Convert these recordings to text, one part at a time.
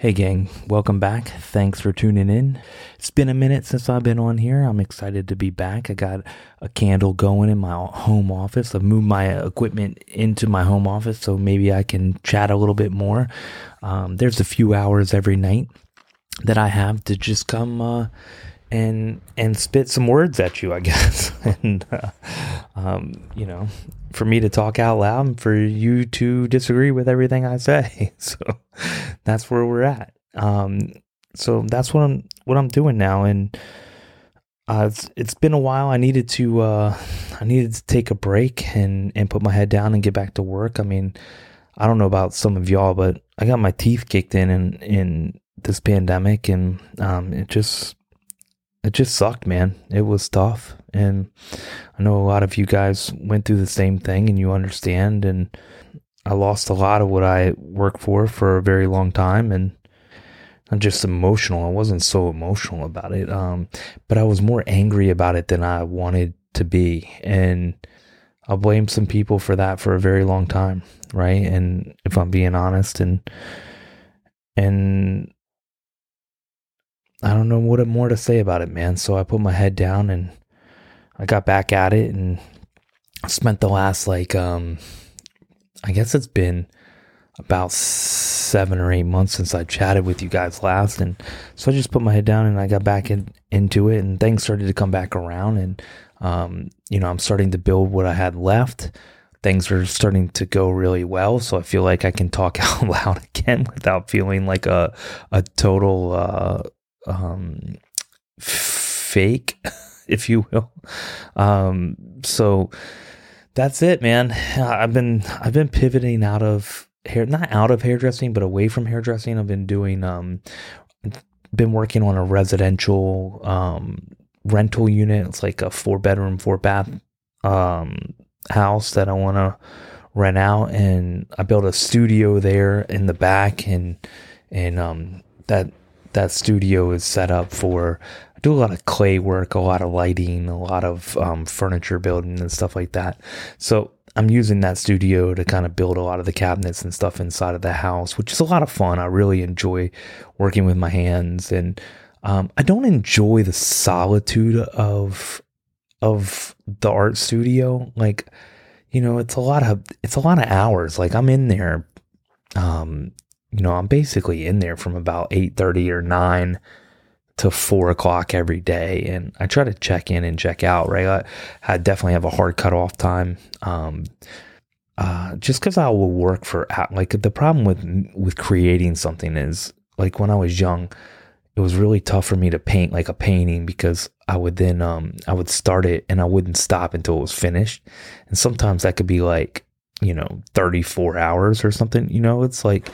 Hey, gang, welcome back. Thanks for tuning in. It's been a minute since I've been on here. I'm excited to be back. I got a candle going in my home office. I've moved my equipment into my home office so maybe I can chat a little bit more. Um, there's a few hours every night that I have to just come uh, and and spit some words at you, I guess. and uh, um, you know, for me to talk out loud and for you to disagree with everything I say. So that's where we're at. Um, so that's what I'm what I'm doing now, and uh, it's, it's been a while. I needed to uh, I needed to take a break and and put my head down and get back to work. I mean, I don't know about some of y'all, but I got my teeth kicked in in, in this pandemic, and um, it just it just sucked, man. It was tough. And I know a lot of you guys went through the same thing and you understand. And I lost a lot of what I worked for for a very long time. And I'm just emotional. I wasn't so emotional about it. Um, but I was more angry about it than I wanted to be. And I'll blame some people for that for a very long time. Right. And if I'm being honest and, and I don't know what more to say about it, man. So I put my head down and I got back at it and spent the last like um I guess it's been about seven or eight months since I chatted with you guys last, and so I just put my head down and I got back in, into it, and things started to come back around, and um, you know I'm starting to build what I had left. Things are starting to go really well, so I feel like I can talk out loud again without feeling like a a total uh, um, fake, if you will. Um, so that's it, man. I've been I've been pivoting out of hair, not out of hairdressing, but away from hairdressing. I've been doing um, been working on a residential um rental unit. It's like a four bedroom, four bath um house that I want to rent out, and I built a studio there in the back, and and um that that studio is set up for. I do a lot of clay work, a lot of lighting, a lot of um, furniture building and stuff like that. So I'm using that studio to kind of build a lot of the cabinets and stuff inside of the house, which is a lot of fun. I really enjoy working with my hands, and um, I don't enjoy the solitude of of the art studio. Like, you know, it's a lot of it's a lot of hours. Like I'm in there, um, you know, I'm basically in there from about eight thirty or nine to four o'clock every day, and I try to check in and check out. Right, I, I definitely have a hard cutoff time. Um, uh, just because I will work for like the problem with with creating something is like when I was young, it was really tough for me to paint like a painting because I would then um I would start it and I wouldn't stop until it was finished, and sometimes that could be like you know 34 hours or something. You know, it's like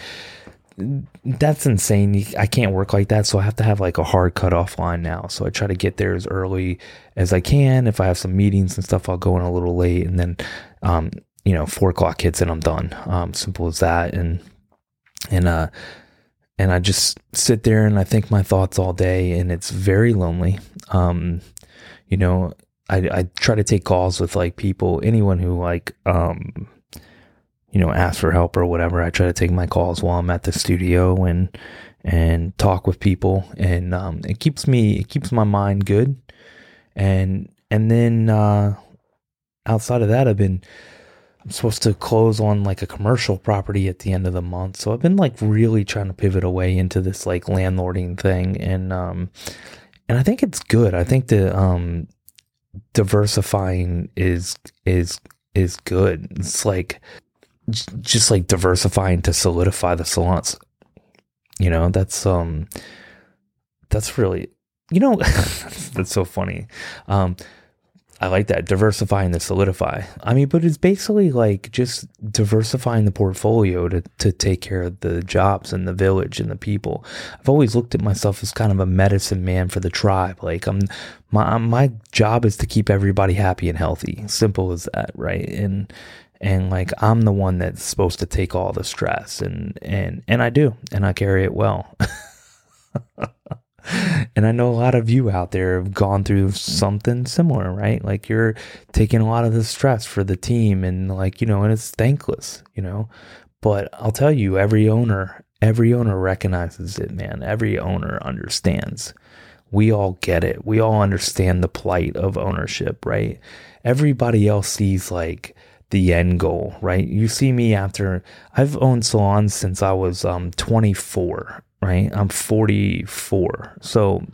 that's insane. I can't work like that. So I have to have like a hard cutoff line now. So I try to get there as early as I can. If I have some meetings and stuff, I'll go in a little late and then, um, you know, four o'clock hits and I'm done. Um, simple as that. And, and, uh, and I just sit there and I think my thoughts all day and it's very lonely. Um, you know, I, I try to take calls with like people, anyone who like, um, you know, ask for help or whatever. I try to take my calls while I'm at the studio and and talk with people, and um, it keeps me it keeps my mind good. And and then uh, outside of that, I've been I'm supposed to close on like a commercial property at the end of the month, so I've been like really trying to pivot away into this like landlording thing, and um, and I think it's good. I think the um, diversifying is is is good. It's like just like diversifying to solidify the salons. You know, that's um that's really you know that's, so funny. Um I like that diversifying to solidify. I mean, but it's basically like just diversifying the portfolio to to take care of the jobs and the village and the people. I've always looked at myself as kind of a medicine man for the tribe. Like I'm my my job is to keep everybody happy and healthy. Simple as that, right? And and like I'm the one that's supposed to take all the stress and and and I do and I carry it well. and I know a lot of you out there have gone through something similar, right? Like you're taking a lot of the stress for the team and like, you know, and it's thankless, you know. But I'll tell you, every owner Every owner recognizes it, man. Every owner understands. We all get it. We all understand the plight of ownership, right? Everybody else sees like the end goal, right? You see me after I've owned salons since I was um 24, right? I'm 44. So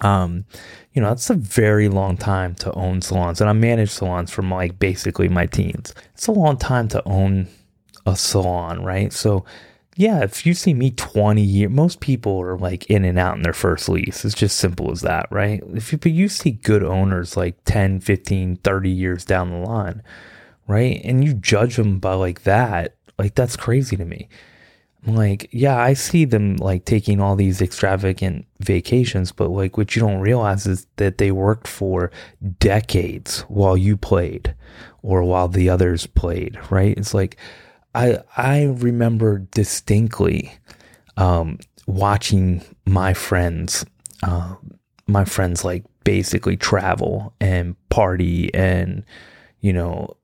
um you know, that's a very long time to own salons and I managed salons from like basically my teens. It's a long time to own a salon, right? So yeah, if you see me 20 years, most people are like in and out in their first lease. It's just simple as that, right? If you, but you see good owners like 10, 15, 30 years down the line, right? And you judge them by like that, like that's crazy to me. I'm like, yeah, I see them like taking all these extravagant vacations, but like what you don't realize is that they worked for decades while you played or while the others played, right? It's like, I I remember distinctly um, watching my friends, uh, my friends like basically travel and party and you know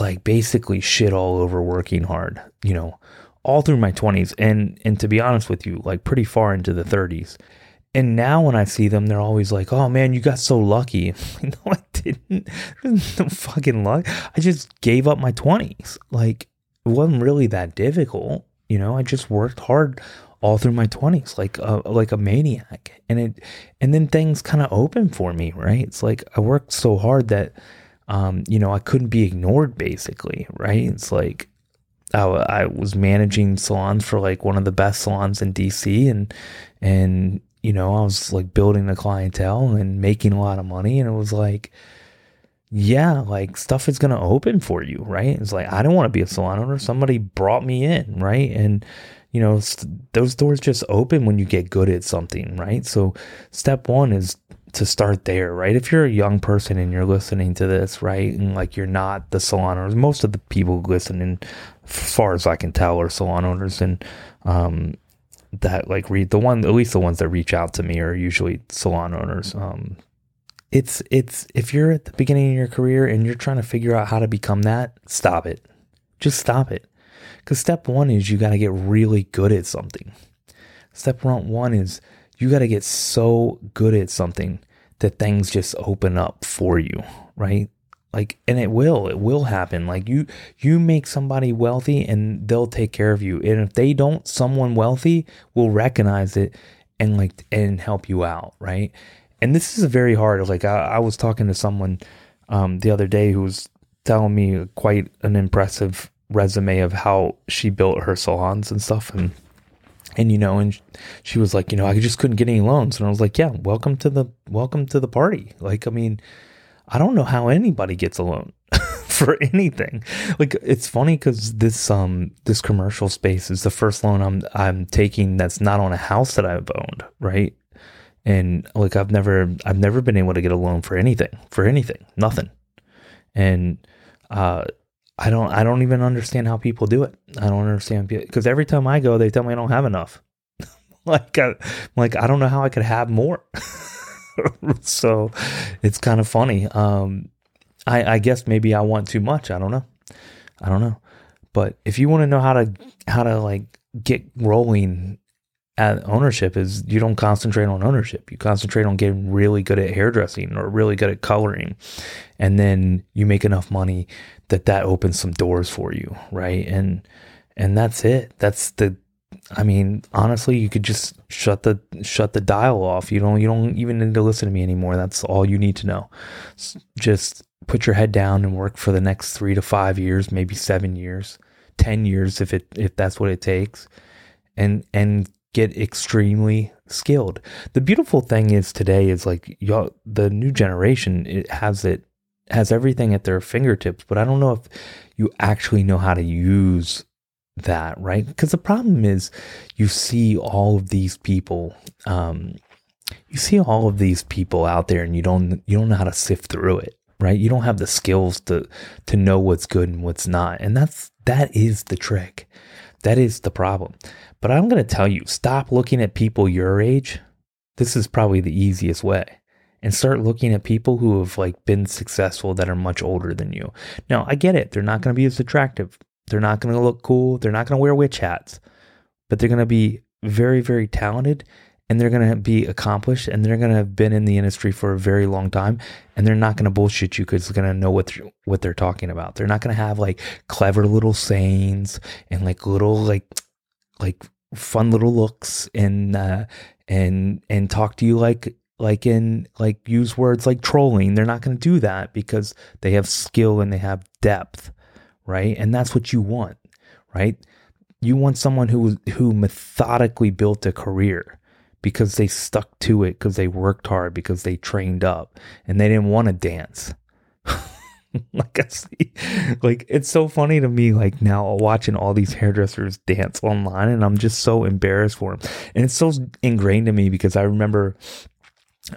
like basically shit all over working hard, you know, all through my 20s and and to be honest with you, like pretty far into the 30s. And now when I see them, they're always like, "Oh man, you got so lucky." no, I didn't. No fucking luck. I just gave up my 20s. Like it wasn't really that difficult. You know, I just worked hard all through my 20s like a, like a maniac and it and then things kind of open for me right it's like i worked so hard that um you know i couldn't be ignored basically right it's like I, I was managing salons for like one of the best salons in dc and and you know i was like building the clientele and making a lot of money and it was like yeah, like stuff is going to open for you, right? It's like, I don't want to be a salon owner. Somebody brought me in, right? And, you know, st- those doors just open when you get good at something, right? So, step one is to start there, right? If you're a young person and you're listening to this, right, and like you're not the salon owners, most of the people listening, far as I can tell, are salon owners, and um, that like read the one, at least the ones that reach out to me are usually salon owners. Um, it's it's if you're at the beginning of your career and you're trying to figure out how to become that, stop it. Just stop it. Cuz step 1 is you got to get really good at something. Step 1 is you got to get so good at something that things just open up for you, right? Like and it will, it will happen. Like you you make somebody wealthy and they'll take care of you. And if they don't, someone wealthy will recognize it and like and help you out, right? and this is very hard. Like I, I was talking to someone um, the other day who was telling me quite an impressive resume of how she built her salons and stuff, and and you know, and she was like, you know, I just couldn't get any loans, and I was like, yeah, welcome to the welcome to the party. Like, I mean, I don't know how anybody gets a loan. for anything. Like it's funny because this um this commercial space is the first loan I'm I'm taking that's not on a house that I've owned, right? and like I've never I've never been able to get a loan for anything for anything nothing and uh I don't I don't even understand how people do it. I don't understand because every time I go they tell me I don't have enough. Like I, like I don't know how I could have more. So it's kind of funny. Um I I guess maybe I want too much. I don't know. I don't know. But if you want to know how to how to like get rolling at ownership is you don't concentrate on ownership. You concentrate on getting really good at hairdressing or really good at coloring. And then you make enough money that that opens some doors for you, right? And and that's it. That's the I mean, honestly, you could just shut the shut the dial off. You don't you don't even need to listen to me anymore. That's all you need to know. Just put your head down and work for the next 3 to 5 years, maybe 7 years, 10 years if it if that's what it takes. And and get extremely skilled. The beautiful thing is today is like y'all, the new generation it has it has everything at their fingertips, but I don't know if you actually know how to use that, right? Because the problem is you see all of these people, um, you see all of these people out there, and you don't you don't know how to sift through it, right? You don't have the skills to to know what's good and what's not, and that's that is the trick. That is the problem. But I'm going to tell you stop looking at people your age. This is probably the easiest way. And start looking at people who have like been successful that are much older than you. Now, I get it. They're not going to be as attractive. They're not going to look cool. They're not going to wear witch hats. but they're going to be very, very talented and they're going to be accomplished and they're going to have been in the industry for a very long time and they're not going to bullshit you because they're going to know what they're, what they're talking about. They're not going to have like clever little sayings and like little like like fun little looks and uh and and talk to you like like in like use words like trolling. They're not going to do that because they have skill and they have depth, right? And that's what you want, right? You want someone who who methodically built a career because they stuck to it because they worked hard because they trained up and they didn't want to dance. like I see, like it's so funny to me. Like now watching all these hairdressers dance online, and I'm just so embarrassed for them. And it's so ingrained in me because I remember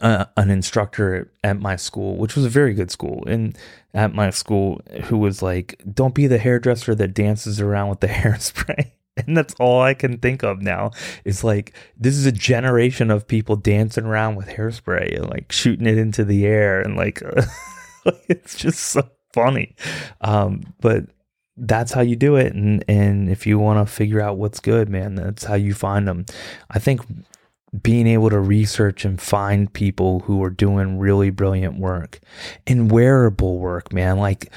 uh, an instructor at my school, which was a very good school, and at my school, who was like, "Don't be the hairdresser that dances around with the hairspray." And that's all I can think of now is like this is a generation of people dancing around with hairspray and like shooting it into the air and like it's just so funny. Um, but that's how you do it and and if you want to figure out what's good, man, that's how you find them. I think being able to research and find people who are doing really brilliant work and wearable work, man. Like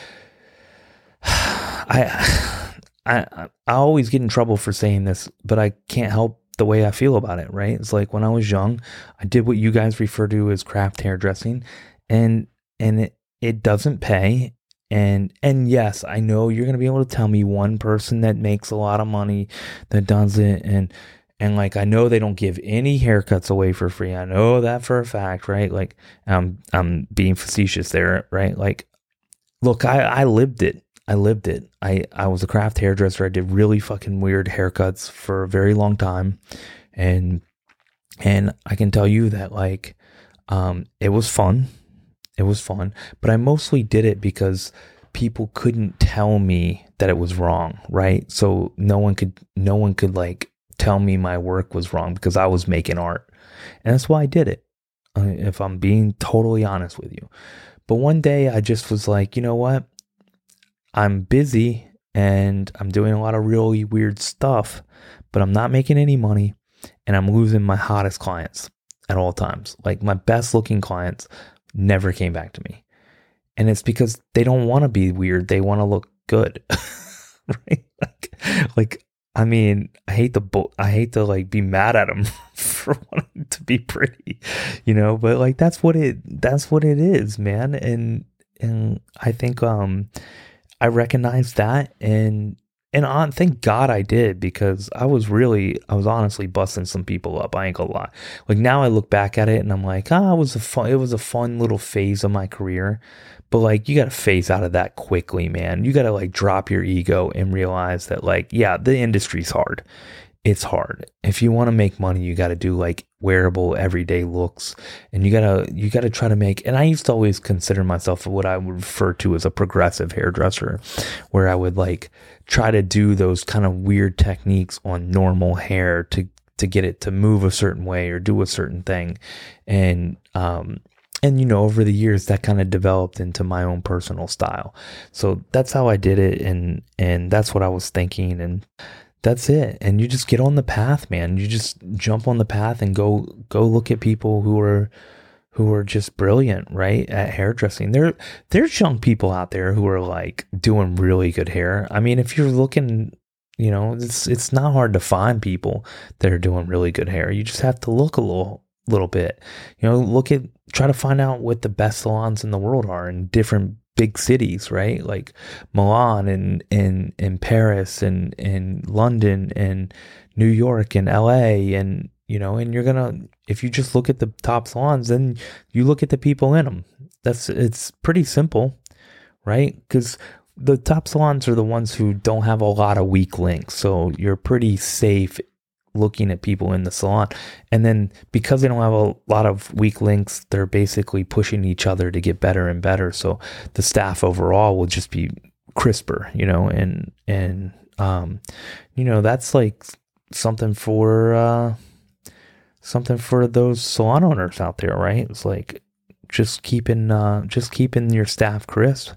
I I I always get in trouble for saying this, but I can't help the way I feel about it, right? It's like when I was young, I did what you guys refer to as craft hairdressing and and it it doesn't pay and and yes, I know you're going to be able to tell me one person that makes a lot of money that does it and and like I know they don't give any haircuts away for free. I know that for a fact, right? Like I'm I'm being facetious there, right? Like look, I I lived it. I lived it. I I was a craft hairdresser. I did really fucking weird haircuts for a very long time. And and I can tell you that like um it was fun. It was fun, but I mostly did it because people couldn't tell me that it was wrong, right? So no one could no one could like tell me my work was wrong because I was making art. And that's why I did it, uh, if I'm being totally honest with you. But one day I just was like, you know what? I'm busy and I'm doing a lot of really weird stuff, but I'm not making any money and I'm losing my hottest clients at all times. Like my best looking clients never came back to me. And it's because they don't want to be weird, they want to look good. right? Like, like I mean, I hate the I hate to like be mad at them for wanting to be pretty, you know, but like that's what it that's what it is, man. And and I think um I recognize that and and on thank God I did because I was really I was honestly busting some people up. I ain't gonna lie. Like now I look back at it and I'm like, ah, it was a fun it was a fun little phase of my career. But like you got to phase out of that quickly, man. You got to like drop your ego and realize that like yeah, the industry's hard. It's hard. If you want to make money, you got to do like wearable everyday looks and you got to you got to try to make and I used to always consider myself what I would refer to as a progressive hairdresser where I would like try to do those kind of weird techniques on normal hair to to get it to move a certain way or do a certain thing and um and you know over the years that kind of developed into my own personal style so that's how i did it and and that's what i was thinking and that's it. And you just get on the path man. You just jump on the path and go go look at people who are who are just brilliant right at hairdressing. There there's young people out there who are like doing really good hair. I mean if you're looking you know it's it's not hard to find people that are doing really good hair. You just have to look a little little bit. You know look at try to find out what the best salons in the world are in different big cities, right? Like Milan and in in Paris and in London and New York and LA and you know, and you're gonna if you just look at the top salons, then you look at the people in them. That's it's pretty simple, right? Because the top salons are the ones who don't have a lot of weak links, so you're pretty safe looking at people in the salon. And then because they don't have a lot of weak links, they're basically pushing each other to get better and better. So the staff overall will just be crisper, you know, and and um you know, that's like something for uh something for those salon owners out there, right? It's like just keeping uh just keeping your staff crisp.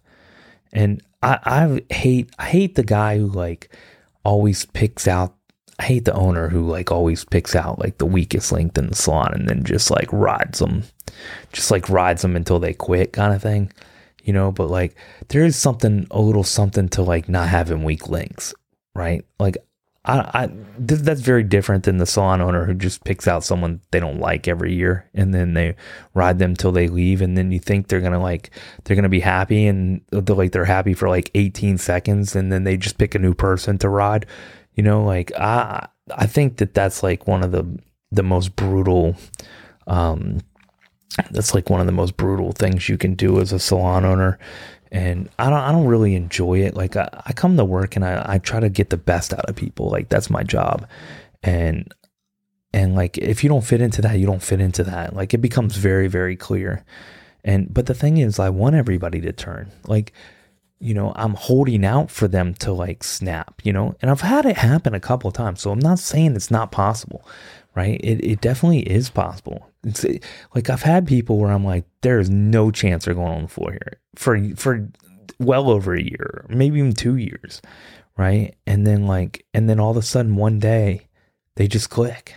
And I I hate I hate the guy who like always picks out I hate the owner who like always picks out like the weakest link in the salon and then just like rides them, just like rides them until they quit kind of thing, you know. But like there is something a little something to like not having weak links, right? Like I, I th- that's very different than the salon owner who just picks out someone they don't like every year and then they ride them till they leave and then you think they're gonna like they're gonna be happy and uh, they're like they're happy for like 18 seconds and then they just pick a new person to ride you know like i i think that that's like one of the the most brutal um that's like one of the most brutal things you can do as a salon owner and I don't I don't really enjoy it. Like I, I come to work and I, I try to get the best out of people. Like that's my job. And and like if you don't fit into that, you don't fit into that. Like it becomes very, very clear. And but the thing is I want everybody to turn. Like you know, I'm holding out for them to like snap, you know, and I've had it happen a couple of times. So I'm not saying it's not possible, right? It, it definitely is possible. It's like I've had people where I'm like, there is no chance they're going on the floor here for for well over a year, maybe even two years, right? And then like, and then all of a sudden one day, they just click,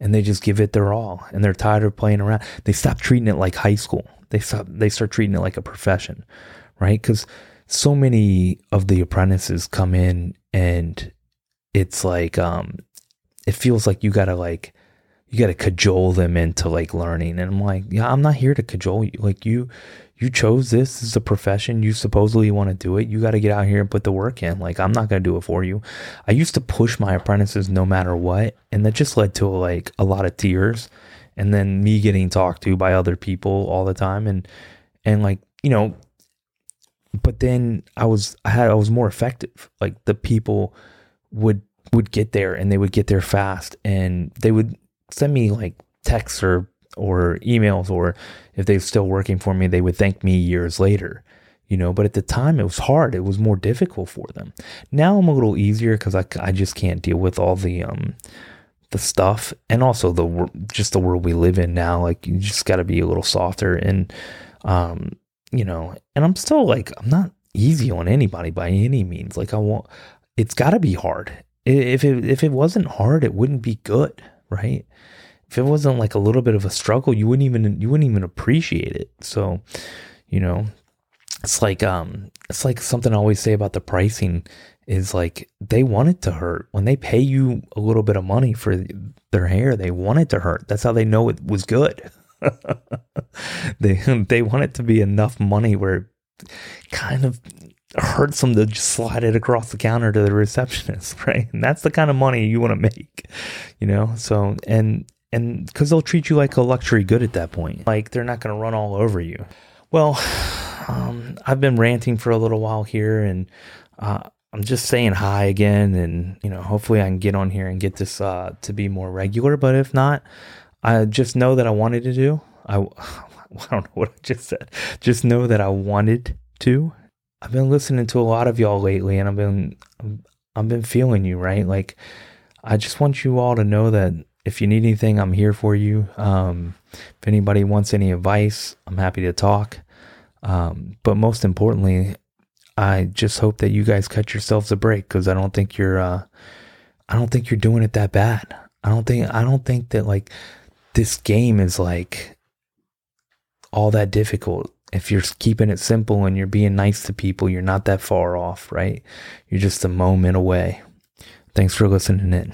and they just give it their all, and they're tired of playing around. They stop treating it like high school. They stop. They start treating it like a profession, right? Because so many of the apprentices come in and it's like um it feels like you gotta like you gotta cajole them into like learning. And i'm like yeah i'm not here to cajole you. Like you you chose this. As a profession. You supposedly want to do it. You got to get out here and put the work in. Like i'm not to do it for you. I used to push my apprentices no matter what and that just led to like a lot of tears and then me getting talked to by other people all the time. And and like you know but then i was i had i was more effective. Like the people would would get there and they would get there fast and they would send me like texts or or emails or if they're still working for me they would thank me years later you know? But at the time it was hard. It was more difficult for them. Now i'm a little easier because I, I just can't deal with all the um the stuff and also the just the world we live in now. Like you just got to be a little softer and um you know and i'm still like i'm not easy on anybody by any means like i want it's got to be hard if it if it wasn't hard, it wouldn't be good, right? If it wasn't like a little bit of a struggle, you wouldn't even you wouldn't even appreciate it. So, you know, it's like um it's like something I always say about the pricing is like they want it to hurt. When they pay you a little bit of money for their hair, they want it to hurt. That's how they know it was good. they they want it to be enough money where it kind of hurts them to just slide it across the counter to the receptionist, right? And that's the kind of money you want to make, you know? So, and, and because they'll treat you like a luxury good at that point. Like they're not going to run all over you. Well, um, I've been ranting for a little while here and, uh, I'm just saying hi again, and you know, hopefully I can get on here and get this uh, to be more regular. But if not, I just know that I wanted to do. I, I don't know what I just said. Just know that I wanted to, I've been listening to a lot of y'all lately, and I've been I've been feeling you right. Like I just want you all to know that if you need anything, I'm here for you. Um, if anybody wants any advice, I'm happy to talk. Um, but most importantly, I just hope that you guys cut yourselves a break because I don't think you're uh, I don't think you're doing it that bad. I don't think I don't think that like this game is like all that difficult if you're keeping it simple and you're being nice to people, you're not that far off, right? You're just a moment away. Thanks for listening in.